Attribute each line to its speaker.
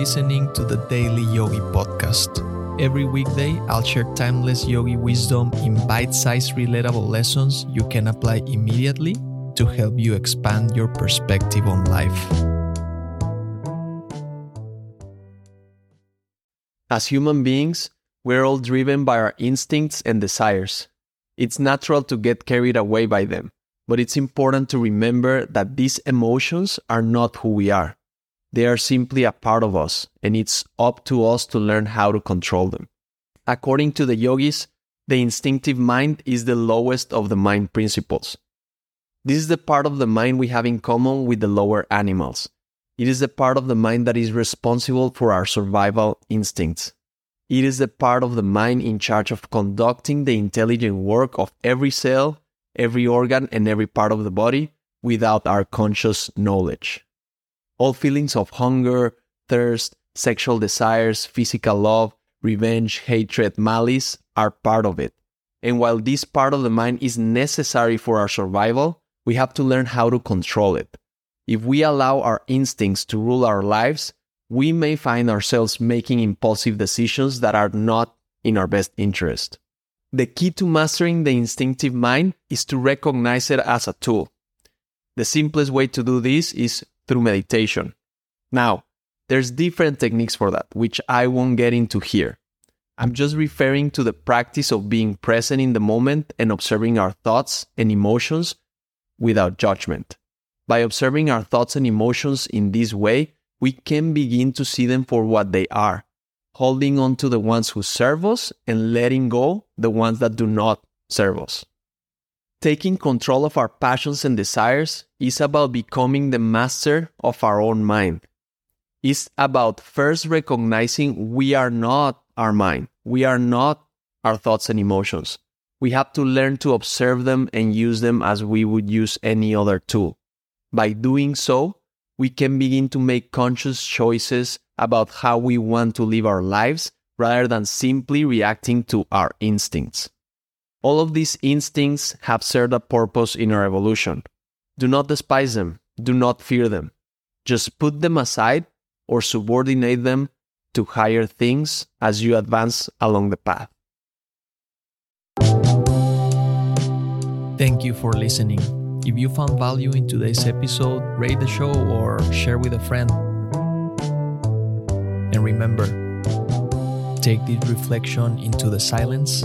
Speaker 1: listening to the Daily Yogi Podcast. Every weekday, I'll share timeless yogi wisdom in bite sized, relatable lessons you can apply immediately to help you expand your perspective on life.
Speaker 2: As human beings, we're all driven by our instincts and desires. It's natural to get carried away by them, but it's important to remember that these emotions are not who we are. They are simply a part of us, and it's up to us to learn how to control them. According to the yogis, the instinctive mind is the lowest of the mind principles. This is the part of the mind we have in common with the lower animals. It is the part of the mind that is responsible for our survival instincts. It is the part of the mind in charge of conducting the intelligent work of every cell, every organ, and every part of the body without our conscious knowledge. All feelings of hunger, thirst, sexual desires, physical love, revenge, hatred, malice are part of it. And while this part of the mind is necessary for our survival, we have to learn how to control it. If we allow our instincts to rule our lives, we may find ourselves making impulsive decisions that are not in our best interest. The key to mastering the instinctive mind is to recognize it as a tool. The simplest way to do this is through meditation. Now, there's different techniques for that, which I won't get into here. I'm just referring to the practice of being present in the moment and observing our thoughts and emotions without judgment. By observing our thoughts and emotions in this way, we can begin to see them for what they are, holding on to the ones who serve us and letting go the ones that do not serve us. Taking control of our passions and desires is about becoming the master of our own mind. It's about first recognizing we are not our mind. We are not our thoughts and emotions. We have to learn to observe them and use them as we would use any other tool. By doing so, we can begin to make conscious choices about how we want to live our lives rather than simply reacting to our instincts. All of these instincts have served a purpose in our evolution. Do not despise them, do not fear them. Just put them aside or subordinate them to higher things as you advance along the path.
Speaker 1: Thank you for listening. If you found value in today's episode, rate the show or share with a friend. And remember, take this reflection into the silence